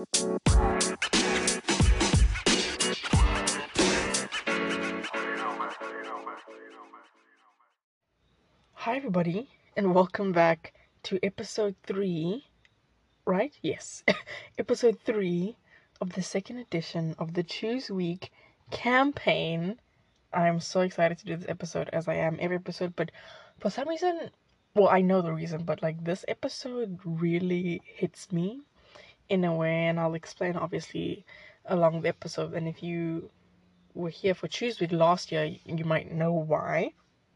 Hi, everybody, and welcome back to episode three. Right? Yes, episode three of the second edition of the Choose Week campaign. I'm so excited to do this episode as I am every episode, but for some reason, well, I know the reason, but like this episode really hits me in a way, and I'll explain obviously along the episode. And if you were here for Week last year, you might know why.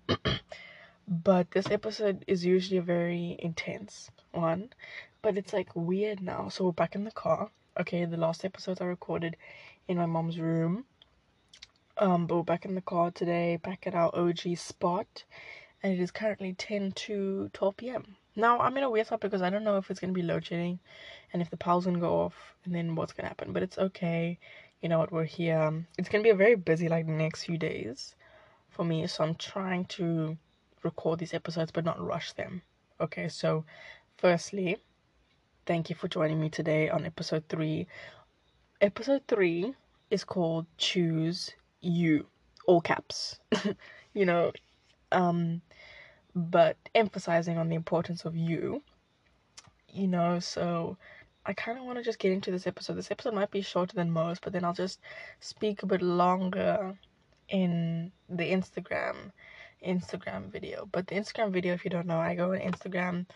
but this episode is usually a very intense one. But it's like weird now. So we're back in the car. Okay the last episodes i recorded in my mom's room. Um but we're back in the car today back at our og spot. And it is currently 10 to 12 p.m now i'm in a weird spot because i don't know if it's to be load shedding and if the power's to go off and then what's to happen but it's okay you know what we're here it's to be a very busy like next few days for me so i'm trying to record these episodes but not rush them. Okay, so firstly, thank you for joining me today on episode three. Episode three is called Choose You, all caps. you know, um, but emphasizing on the importance of you. You know, so I kind of want to just get into this episode. This episode might be shorter than most, but then I'll just speak a bit longer in the Instagram Instagram video. But the Instagram video, if you don't know, I go on Instagram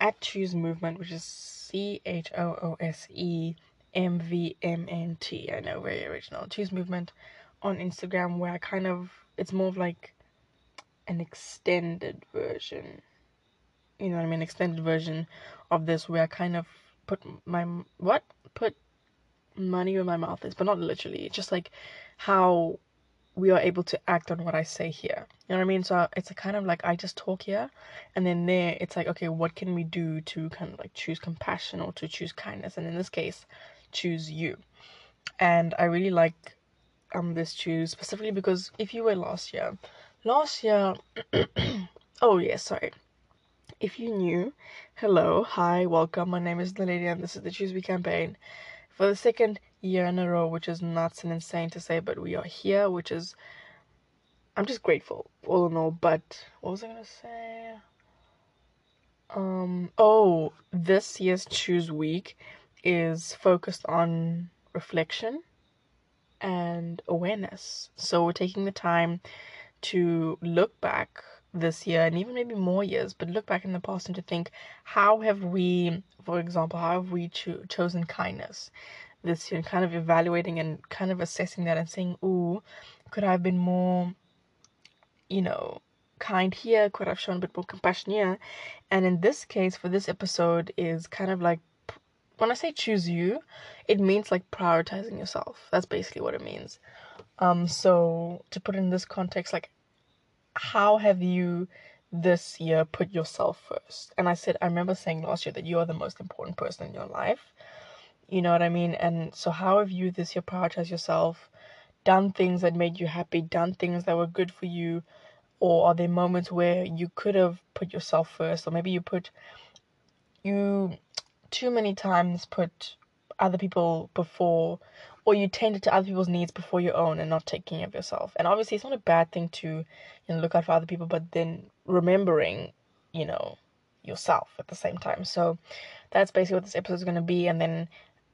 at Choose Movement, which is C H O O S E M V M N T. I know, very original. Choose Movement on Instagram, where I kind of, it's more of like an extended version. You know what I mean? Extended version of this, where I kind of put my, what? Put money where my mouth is, but not literally. Just like how we are able to act on what I say here. You know what I mean? So it's a kind of like I just talk here, and then there it's like, okay, what can we do to kind of like choose compassion or to choose kindness? And in this case, choose you. And I really like um this choose specifically because if you were last year, last year, oh yeah, sorry. If you knew, hello, hi, welcome. My name is lady, and this is the Choose Week campaign. For the second year in a row, which is nuts and insane to say, but we are here, which is I'm just grateful, all in all. But what was I gonna say? Um oh, this year's choose week is focused on reflection and awareness. So we're taking the time to look back this year and even maybe more years, but look back in the past and to think how have we, for example, how have we cho- chosen kindness? this year, and kind of evaluating and kind of assessing that and saying, "Ooh, could I have been more, you know, kind here? Could I have shown a bit more compassion here?" And in this case, for this episode, is kind of like when I say choose you, it means like prioritizing yourself. That's basically what it means. Um, so to put in this context, like, how have you this year put yourself first? And I said, I remember saying last year that you are the most important person in your life. You know what I mean? And so, how have you this year prioritized yourself? Done things that made you happy, done things that were good for you, or are there moments where you could have put yourself first, or maybe you put you too many times put other people before, or you tend to other people's needs before your own and not taking care of yourself. And obviously, it's not a bad thing to you know look out for other people, but then remembering, you know, yourself at the same time. So that's basically what this episode is going to be, and then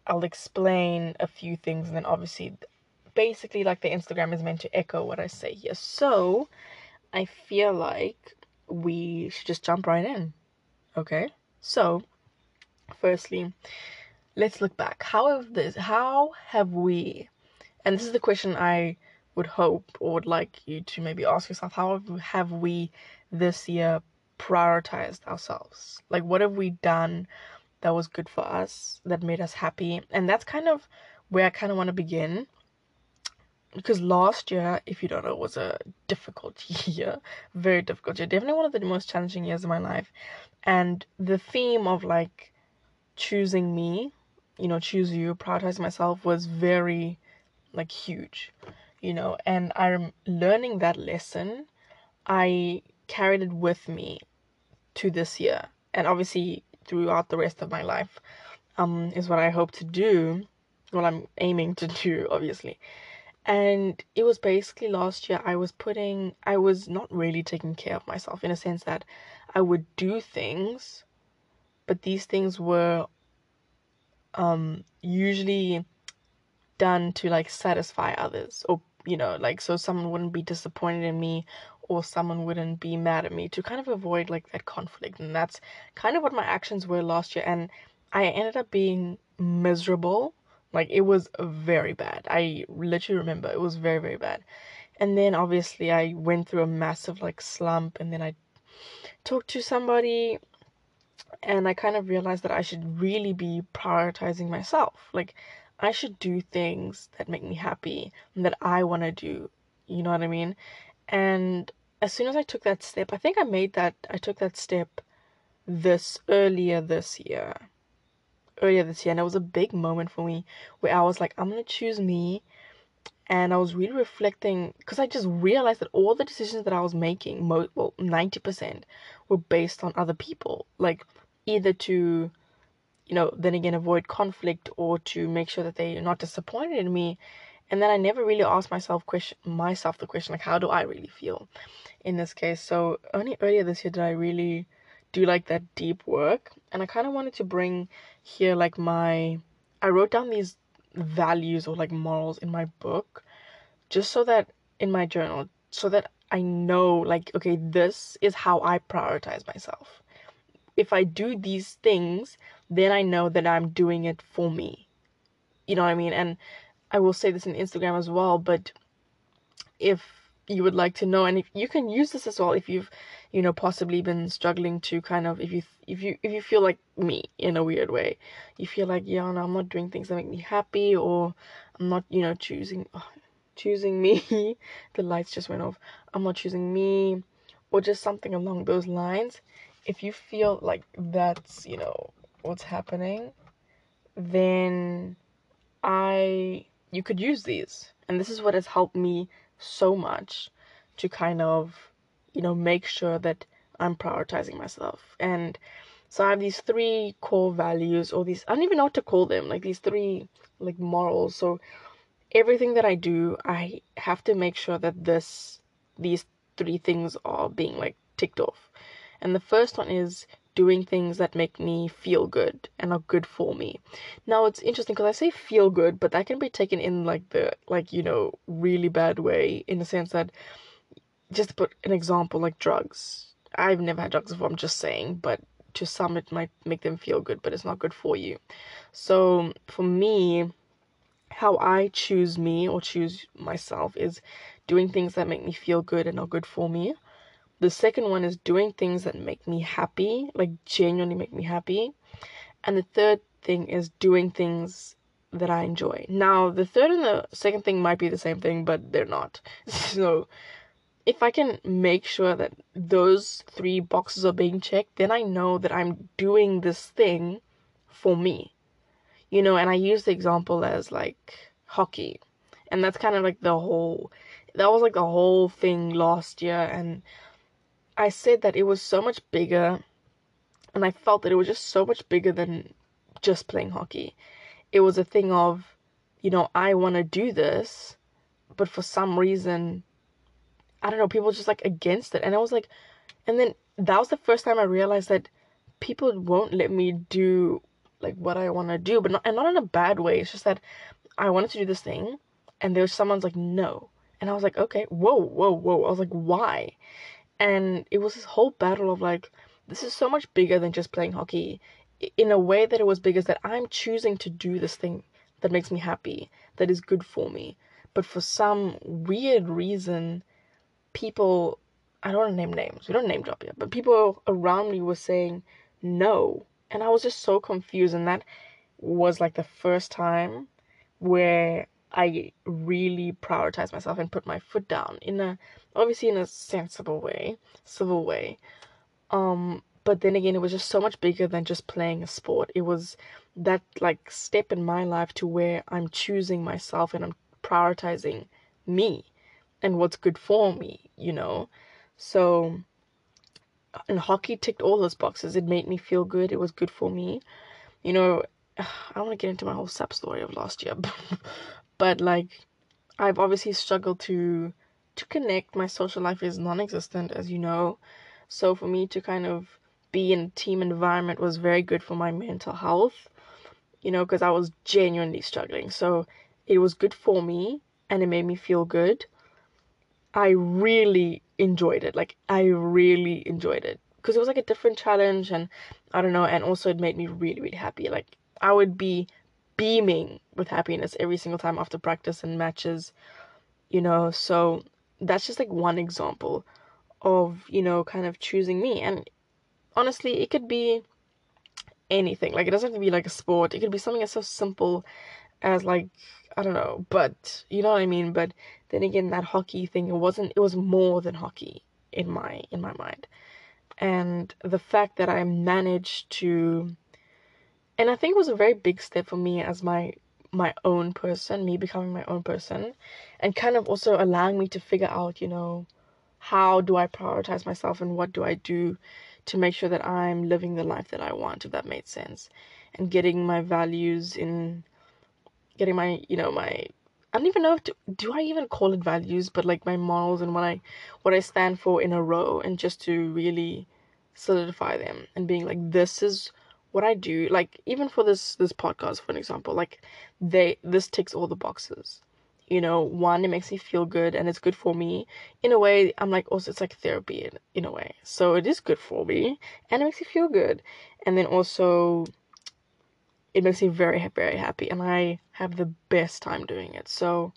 I'll explain a few things and then obviously basically like the Instagram is meant to echo what I say here. So I feel like we should just jump right in. Okay? So firstly, let's look back. How have this how have we and this is the question I would hope or would like you to maybe ask yourself, how have we this year prioritized ourselves? Like what have we done that was good for us, that made us happy. And that's kind of where I kind of want to begin. Because last year, if you don't know, was a difficult year, very difficult year, definitely one of the most challenging years of my life. And the theme of like choosing me, you know, choose you, prioritize myself was very like huge, you know. And I'm learning that lesson. I carried it with me to this year. And obviously, throughout the rest of my life. um, is what I hope to do. What I'm aiming to do, obviously. And it was basically last year I was putting, I was not really taking care of myself in a sense that I would do things, but these things were um, usually done to like satisfy others or you know like so someone wouldn't be disappointed in me or someone wouldn't be mad at me to kind of avoid like that conflict. And that's kind of what my actions were last year. And i ended up being miserable. Like it was very bad. I literally remember it was very very bad. And then obviously i went through a massive like slump. And then i talked to somebody and i kind of realized that i should really be prioritizing myself like I should do things that make me happy and that I want to do. You know what I mean? And as soon as I took that step, I think I made that, I took that step this earlier this year. Earlier this year. And it was a big moment for me where I was like, I'm going to choose me. And I was really reflecting because I just realized that all the decisions that I was making, mo- well, 90%, were based on other people. Like, either to you know, then again avoid conflict or to make sure that they're not disappointed in me. And then I never really asked myself question myself the question like how do I really feel in this case. So only earlier this year did I really do like that deep work. And I kinda wanted to bring here like my I wrote down these values or like morals in my book just so that in my journal so that I know like okay this is how I prioritize myself if I do these things, then I know that I'm doing it for me. You know what I mean? And I will say this in Instagram as well, but if you would like to know and if you can use this as well if you've you know possibly been struggling to kind of if you if you if you feel like me in a weird way you feel like yeah no, i'm not doing things that make me happy or i'm not you know choosing oh, choosing me the lights just went off i'm not choosing me or just something along those lines if you feel like that's, you know, what's happening, then I you could use these. And this is what has helped me so much to kind of, you know, make sure that I'm prioritizing myself. And so I have these three core values or these I don't even know what to call them, like these three like morals. So everything that I do, I have to make sure that this these three things are being like ticked off. And the first one is doing things that make me feel good and are good for me. Now it's interesting because I say feel good, but that can be taken in like the like you know really bad way in the sense that just to put an example like drugs. I've never had drugs before. I'm just saying, but to some it might make them feel good, but it's not good for you. So for me, how I choose me or choose myself is doing things that make me feel good and are good for me. The second one is doing things that make me happy, like genuinely make me happy. And the third thing is doing things that I enjoy. Now, the third and the second thing might be the same thing, but they're not. So, if I can make sure that those three boxes are being checked, then I know that I'm doing this thing for me. You know, and I use the example as like hockey. And that's kind of like the whole that was like the whole thing last year and I said that it was so much bigger, and I felt that it was just so much bigger than just playing hockey. It was a thing of, you know, I want to do this, but for some reason, I don't know, people just like against it. And I was like, and then that was the first time I realized that people won't let me do like what I want to do, but not, and not in a bad way. It's just that I wanted to do this thing, and there's someone's like, no. And I was like, okay, whoa, whoa, whoa. I was like, why? and it was this whole battle of like this is so much bigger than just playing hockey in a way that it was big is that i'm choosing to do this thing that makes me happy that is good for me but for some weird reason people i don't want to name names we don't name drop yet but people around me were saying no and i was just so confused and that was like the first time where I really prioritized myself and put my foot down in a obviously in a sensible way, civil way. Um, but then again, it was just so much bigger than just playing a sport. It was that like step in my life to where I'm choosing myself and I'm prioritizing me and what's good for me, you know. So, and hockey ticked all those boxes. It made me feel good. It was good for me. You know, I want to get into my whole sap story of last year, but like I've obviously struggled to to connect. My social life is non-existent, as you know. So for me to kind of be in a team environment was very good for my mental health, you know, because I was genuinely struggling. So it was good for me and it made me feel good. I really enjoyed it. Like I really enjoyed it because it was like a different challenge and I don't know, and also it made me really really happy. Like I would be beaming with happiness every single time after practice and matches, you know. So that's just like one example of, you know, kind of choosing me. And honestly, it could be anything. Like it doesn't have to be like a sport. It could be something that's so simple as like I don't know, but you know what I mean. But then again, that hockey thing, it wasn't. It was more than hockey in my in my mind, and the fact that I managed to, and I think it was a very big step for me as my my own person, me becoming my own person, and kind of also allowing me to figure out, you know, how do I prioritize myself and what do I do to make sure that I'm living the life that I want, if that made sense, and getting my values in getting my you know my I don't even know if to, do I even call it values, but like my morals and what I what I stand for in a row, and just to really solidify them and being like this is what I do. Like even for this this podcast, for an example, like they this ticks all the boxes. You know, one it makes me feel good and it's good for me. In a way, I'm like also it's like therapy in, in a way. So it is good for me and it makes me feel good. And then also it makes me very very happy and i have the best time doing it. So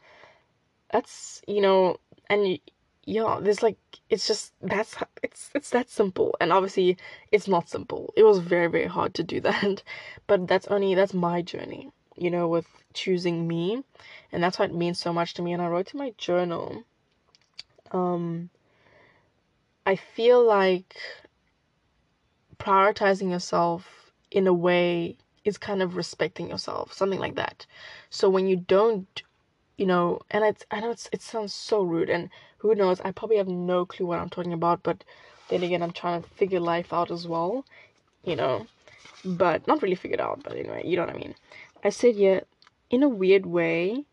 that's you know and yeah there's like it's just that's it's it's that simple and obviously it's not simple. It was very very hard to do that but that's only that's my journey you know with choosing me and that's why it means so much to me and i wrote in my journal um i feel like prioritizing yourself in a way is kind of respecting yourself, something like that. So when you don't, you know, and it's I know it's it sounds so rude, and who knows, I probably have no clue what I'm talking about, but then again, I'm trying to figure life out as well, you know, but not really figured out, but anyway, you know what I mean. I said, yeah, in a weird way,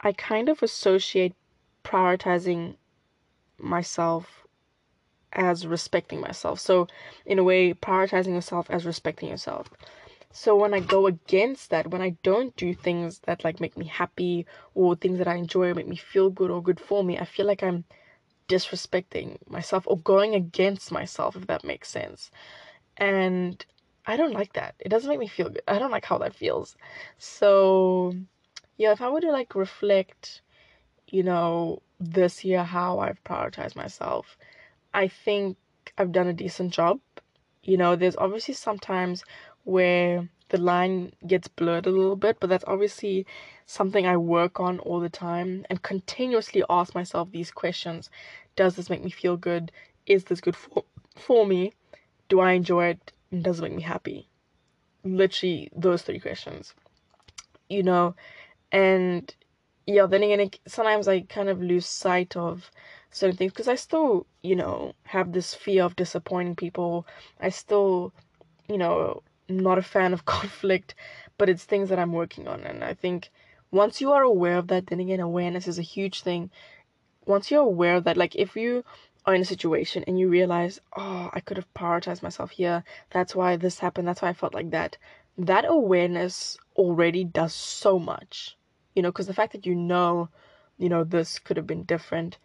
I kind of associate prioritizing myself as respecting myself. So, in a way, prioritizing yourself as respecting yourself. So when I go against that, when I don't do things that like make me happy or things that I enjoy or make me feel good or good for me, I feel like I'm disrespecting myself or going against myself, if that makes sense. And I don't like that. It doesn't make me feel good. I don't like how that feels. So, yeah, if I were to like reflect, you know, this year how I've prioritized myself, I think I've done a decent job. You know, there's obviously sometimes where the line gets blurred a little bit, but that's obviously something I work on all the time and continuously ask myself these questions. Does this make me feel good? Is this good for for me? Do I enjoy it? And does it make me happy? Literally those three questions. You know, and yeah, then again, sometimes I kind of lose sight of certain things because I still, you know, have this fear of disappointing people. I still, you know, not a fan of conflict, but it's things that I'm working on. And I think once you are aware of that, then again, awareness is a huge thing. Once you're aware of that, like if you are in a situation and you realize, oh, I could have prioritized myself here, that's why this happened, that's why I felt like that, that awareness already does so much. You know, because the fact that you know, you know, this could have been different,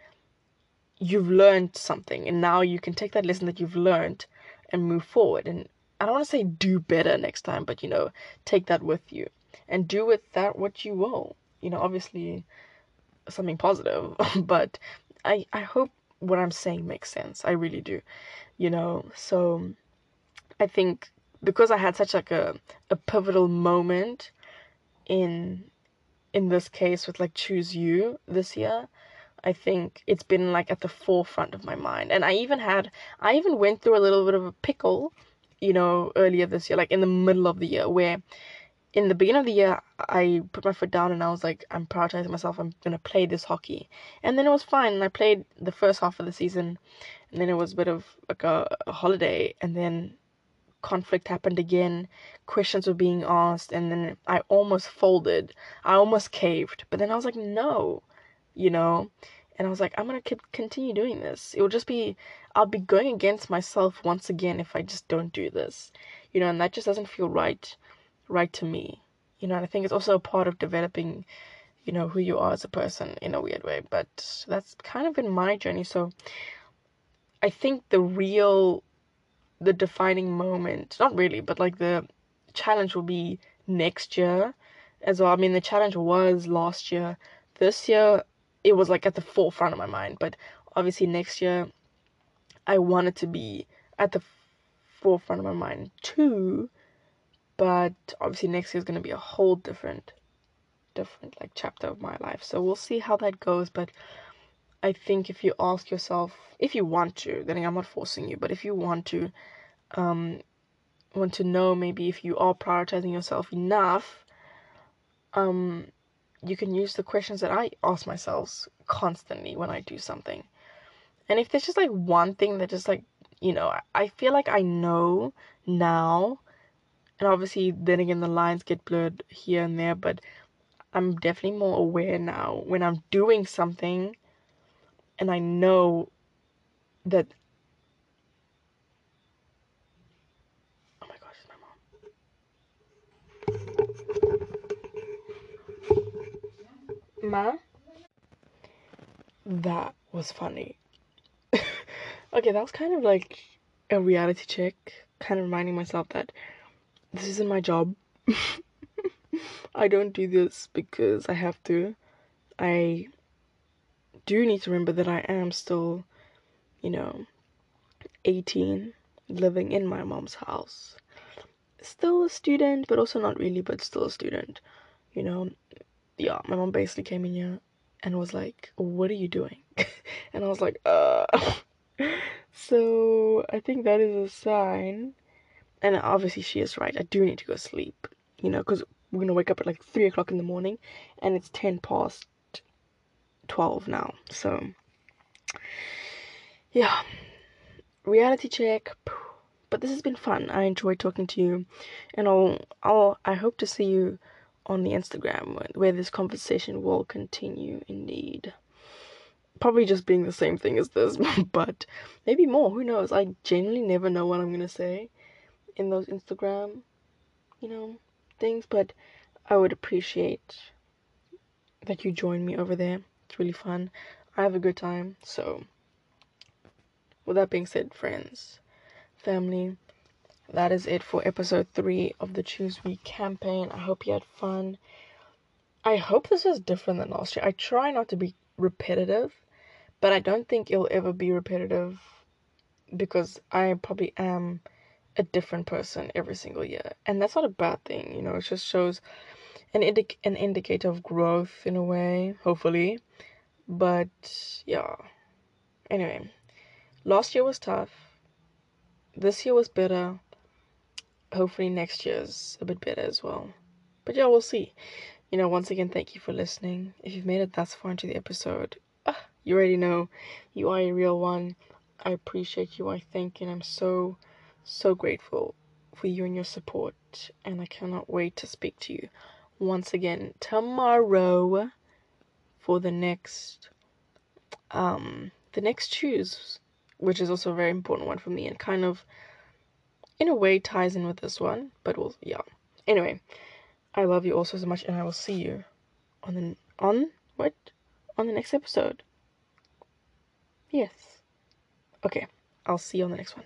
you've learned something, and now you can take that lesson that you've learned and move forward. And I don't want to say do better next time, but you know, take that with you and do with that what you will. You know, obviously something positive, but I I hope what I'm saying makes sense. I really do. You know, so I think because I had such like a a pivotal moment in in this case with like choose you this year, I think it's been like at the forefront of my mind. And I even had I even went through a little bit of a pickle you know, earlier this year, like in the middle of the year, where in the beginning of the year, I put my foot down and I was like, I'm prioritizing myself. I'm gonna play this hockey, and then it was fine. And I played the first half of the season, and then it was a bit of like a, a holiday, and then conflict happened again. Questions were being asked, and then I almost folded. I almost caved, but then I was like, no, you know. And I was like, I'm gonna continue doing this. It will just be, I'll be going against myself once again if I just don't do this, you know. And that just doesn't feel right, right to me, you know. And I think it's also a part of developing, you know, who you are as a person in a weird way. But that's kind of been my journey. So I think the real the defining moment, not really, but like the challenge will be next year as well. I mean, the challenge was last year. This year, it was like at the forefront of my mind, but obviously next year, I want it to be at the forefront of my mind too. But obviously, next year is going to be a whole different, different like chapter of my life. So we'll see how that goes. But I think if you ask yourself, if you want to, then I'm not forcing you, but if you want to, um, want to know maybe if you are prioritizing yourself enough, um, you can use the questions that I ask myself constantly when I do something. And if there's just like one thing that just like, you know, I feel like I know now, and obviously then again the lines get blurred here and there, but I'm definitely more aware now when I'm doing something and I know that oh my gosh, my mom. Ma? That was funny. okay, that was kind of like a reality check, kind of reminding myself that this isn't my job. I don't do this because I have to. I do need to remember that I am still, you know, 18, living in my mom's house. Still a student, but also not really, but still a student. You know, yeah, my mom basically came in here and was like, What are you doing? and I was like, Uh. so I think that is a sign. And obviously, she is right. I do need to go sleep, you know, because we're gonna wake up at like 3 o'clock in the morning and it's 10 past 12 now. So, yeah, reality check. But this has been fun. I enjoyed talking to you, and I'll, I'll, I hope to see you on the Instagram where this conversation will continue. Indeed, probably just being the same thing as this, but maybe more. Who knows? I genuinely never know what I'm gonna say in those Instagram, you know, things. But I would appreciate that you join me over there. It's really fun. I have a good time. So, with that being said, friends, family, that is it for episode three of the Choose Week campaign. I hope you had fun. I hope this is different than last year. I try not to be repetitive, but I don't think it'll ever be repetitive because I probably am a different person every single year. And that's not a bad thing, you know, it just shows an indic- an indicator of growth in a way, hopefully. But yeah. Anyway, last year was tough. This year was better. Hopefully next year's a bit better as well. But yeah, we'll see. You know, once again, thank you for listening. If you've made it thus far into the episode, ah, you already know you are a real one. I appreciate you. I thank you. And I'm so, so grateful for you and your support. And I cannot wait to speak to you once again tomorrow for the next um the next choose which is also a very important one for me and kind of in a way ties in with this one but we'll yeah. Anyway i love you all so much and i will see you on the on what? On the next episode. Yes. Okay i'll see you on the next one